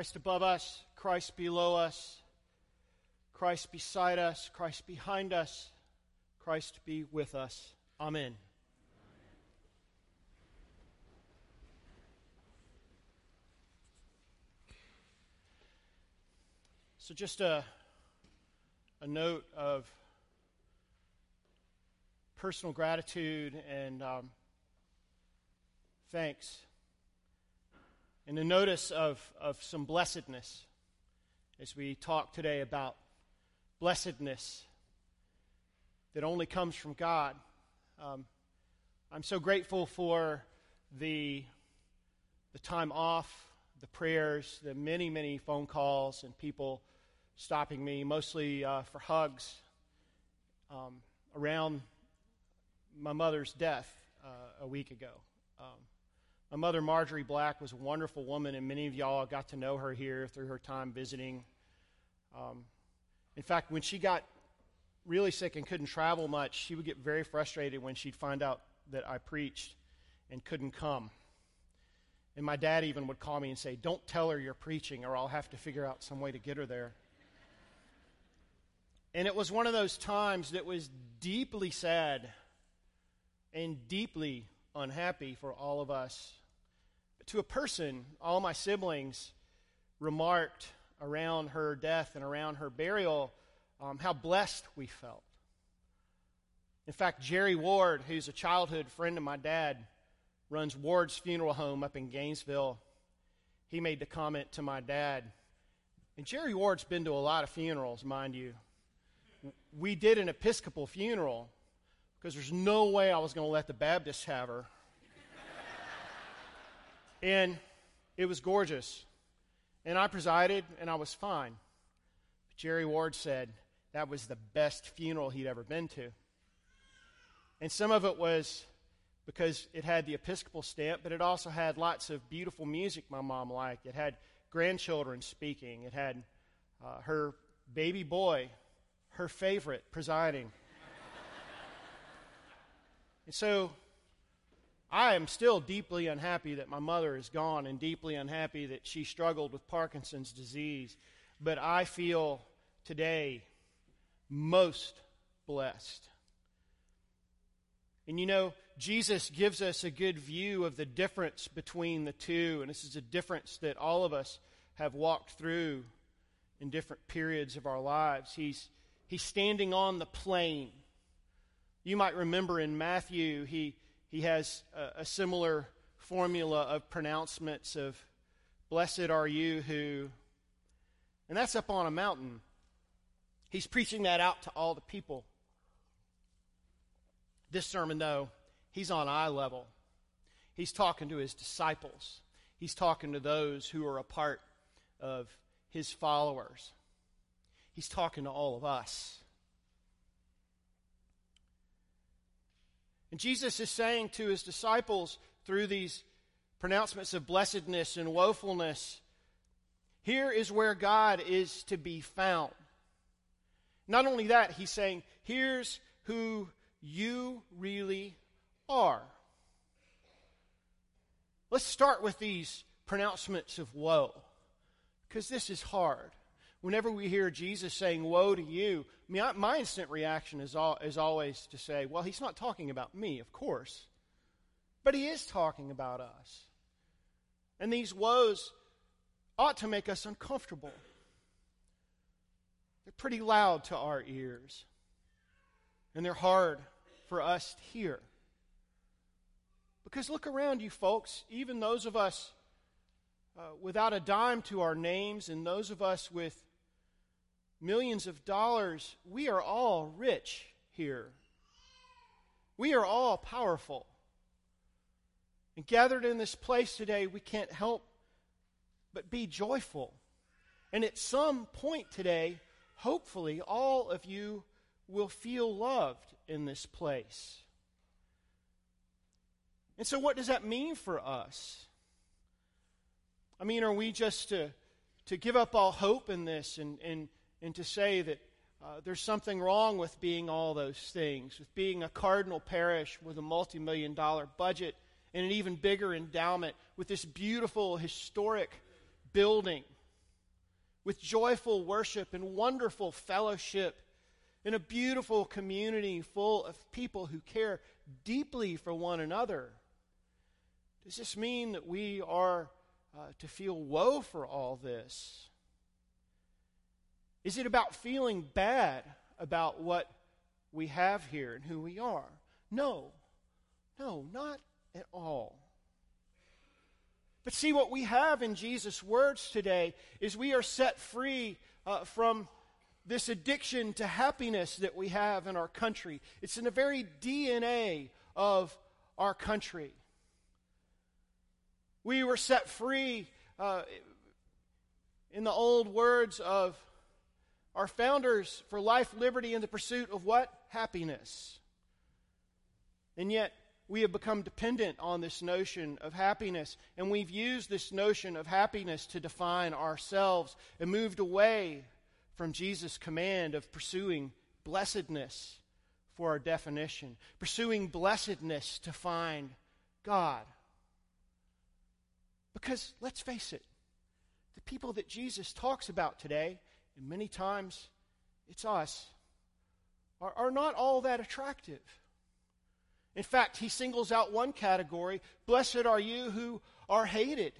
Christ above us, Christ below us, Christ beside us, Christ behind us, Christ be with us. Amen. So, just a, a note of personal gratitude and um, thanks, and a notice of, of some blessedness as we talk today about blessedness that only comes from God. Um, I'm so grateful for the, the time off, the prayers, the many, many phone calls, and people stopping me, mostly uh, for hugs, um, around my mother's death uh, a week ago. Um, my mother, Marjorie Black, was a wonderful woman, and many of y'all got to know her here through her time visiting. Um, in fact, when she got really sick and couldn't travel much, she would get very frustrated when she'd find out that I preached and couldn't come. And my dad even would call me and say, Don't tell her you're preaching, or I'll have to figure out some way to get her there. And it was one of those times that was deeply sad and deeply unhappy for all of us. But to a person, all my siblings remarked around her death and around her burial um, how blessed we felt. In fact, Jerry Ward, who's a childhood friend of my dad, runs Ward's Funeral Home up in Gainesville. He made the comment to my dad, and Jerry Ward's been to a lot of funerals, mind you we did an Episcopal funeral because there's no way I was going to let the Baptists have her. and it was gorgeous. And I presided, and I was fine. But Jerry Ward said that was the best funeral he'd ever been to. And some of it was because it had the Episcopal stamp, but it also had lots of beautiful music my mom liked. It had grandchildren speaking, it had uh, her baby boy her favorite, presiding. And so I am still deeply unhappy that my mother is gone and deeply unhappy that she struggled with Parkinson's disease. But I feel today most blessed. And you know, Jesus gives us a good view of the difference between the two. And this is a difference that all of us have walked through in different periods of our lives. He's, He's standing on the plain. You might remember in Matthew, he, he has a, a similar formula of pronouncements of, Blessed are you who. And that's up on a mountain. He's preaching that out to all the people. This sermon, though, he's on eye level. He's talking to his disciples, he's talking to those who are a part of his followers. He's talking to all of us. And Jesus is saying to his disciples through these pronouncements of blessedness and woefulness here is where God is to be found. Not only that, he's saying, here's who you really are. Let's start with these pronouncements of woe, because this is hard whenever we hear Jesus saying, Woe to you, my instant reaction is, all, is always to say, Well, he's not talking about me, of course, but he is talking about us. And these woes ought to make us uncomfortable. They're pretty loud to our ears, and they're hard for us to hear. Because look around you, folks, even those of us uh, without a dime to our names, and those of us with millions of dollars, we are all rich here. We are all powerful. And gathered in this place today, we can't help but be joyful. And at some point today, hopefully, all of you will feel loved in this place. And so, what does that mean for us? I mean, are we just to, to give up all hope in this and, and and to say that uh, there's something wrong with being all those things, with being a cardinal parish with a multi million dollar budget and an even bigger endowment, with this beautiful historic building with joyful worship and wonderful fellowship in a beautiful community full of people who care deeply for one another. Does this mean that we are uh, to feel woe for all this? Is it about feeling bad about what we have here and who we are? No. No, not at all. But see, what we have in Jesus' words today is we are set free uh, from this addiction to happiness that we have in our country. It's in the very DNA of our country. We were set free uh, in the old words of our founders for life, liberty, and the pursuit of what? Happiness. And yet, we have become dependent on this notion of happiness, and we've used this notion of happiness to define ourselves and moved away from Jesus' command of pursuing blessedness for our definition, pursuing blessedness to find God. Because let's face it, the people that Jesus talks about today, and many times it's us, are, are not all that attractive. In fact, he singles out one category Blessed are you who are hated.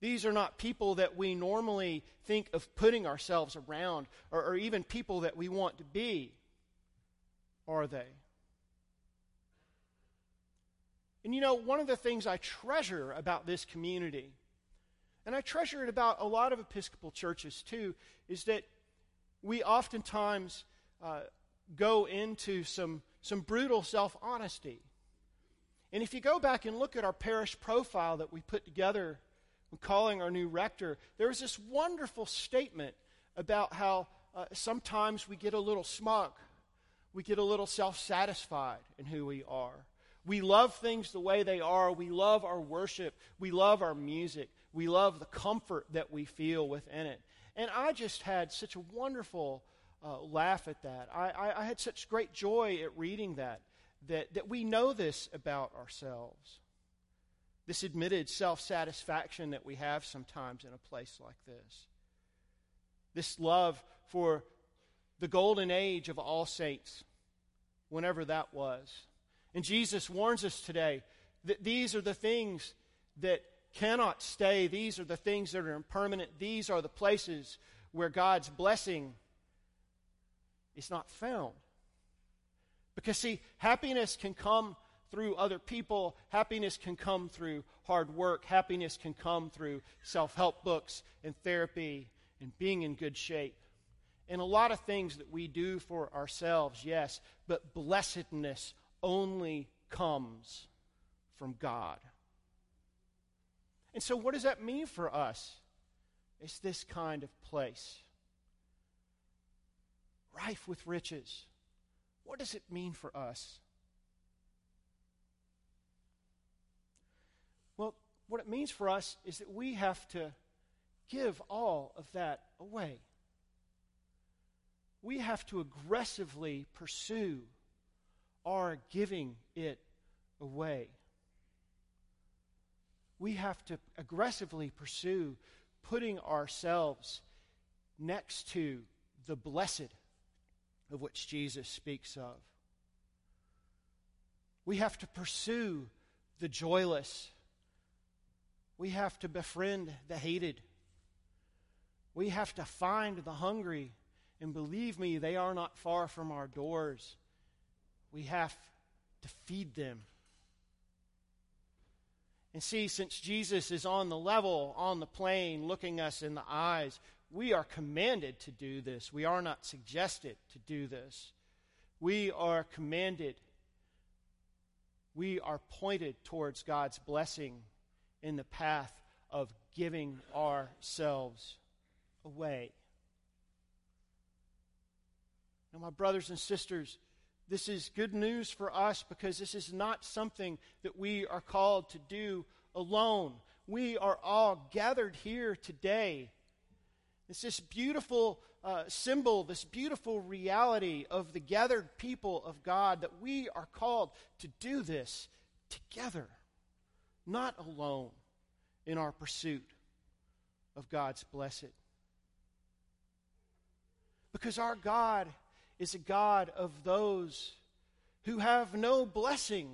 These are not people that we normally think of putting ourselves around, or, or even people that we want to be, are they? And you know, one of the things I treasure about this community, and I treasure it about a lot of Episcopal churches too, is that we oftentimes uh, go into some some brutal self honesty. And if you go back and look at our parish profile that we put together when calling our new rector, there was this wonderful statement about how uh, sometimes we get a little smug, we get a little self satisfied in who we are. We love things the way they are. We love our worship. We love our music. We love the comfort that we feel within it. And I just had such a wonderful uh, laugh at that. I, I, I had such great joy at reading that, that, that we know this about ourselves. This admitted self satisfaction that we have sometimes in a place like this. This love for the golden age of all saints, whenever that was. And Jesus warns us today that these are the things that cannot stay. These are the things that are impermanent. These are the places where God's blessing is not found. Because, see, happiness can come through other people, happiness can come through hard work, happiness can come through self help books and therapy and being in good shape. And a lot of things that we do for ourselves, yes, but blessedness only comes from God. And so, what does that mean for us? It's this kind of place rife with riches. What does it mean for us? Well, what it means for us is that we have to give all of that away. We have to aggressively pursue our giving it away. We have to aggressively pursue putting ourselves next to the blessed of which Jesus speaks of. We have to pursue the joyless. We have to befriend the hated. We have to find the hungry. And believe me, they are not far from our doors. We have to feed them. And see, since Jesus is on the level, on the plain, looking us in the eyes, we are commanded to do this. We are not suggested to do this. We are commanded. We are pointed towards God's blessing in the path of giving ourselves away. Now, my brothers and sisters, this is good news for us because this is not something that we are called to do alone. We are all gathered here today it's this beautiful uh, symbol, this beautiful reality of the gathered people of God that we are called to do this together, not alone in our pursuit of God's blessed. Because our God is a God of those who have no blessing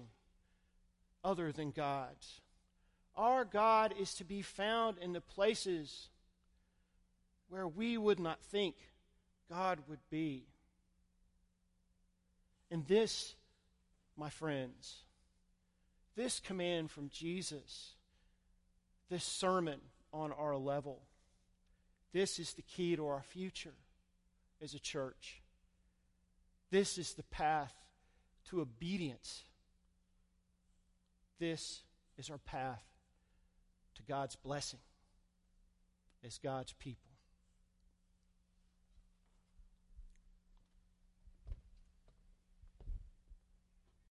other than God's. Our God is to be found in the places where we would not think God would be. And this, my friends, this command from Jesus, this sermon on our level, this is the key to our future as a church. This is the path to obedience. This is our path to God's blessing as God's people.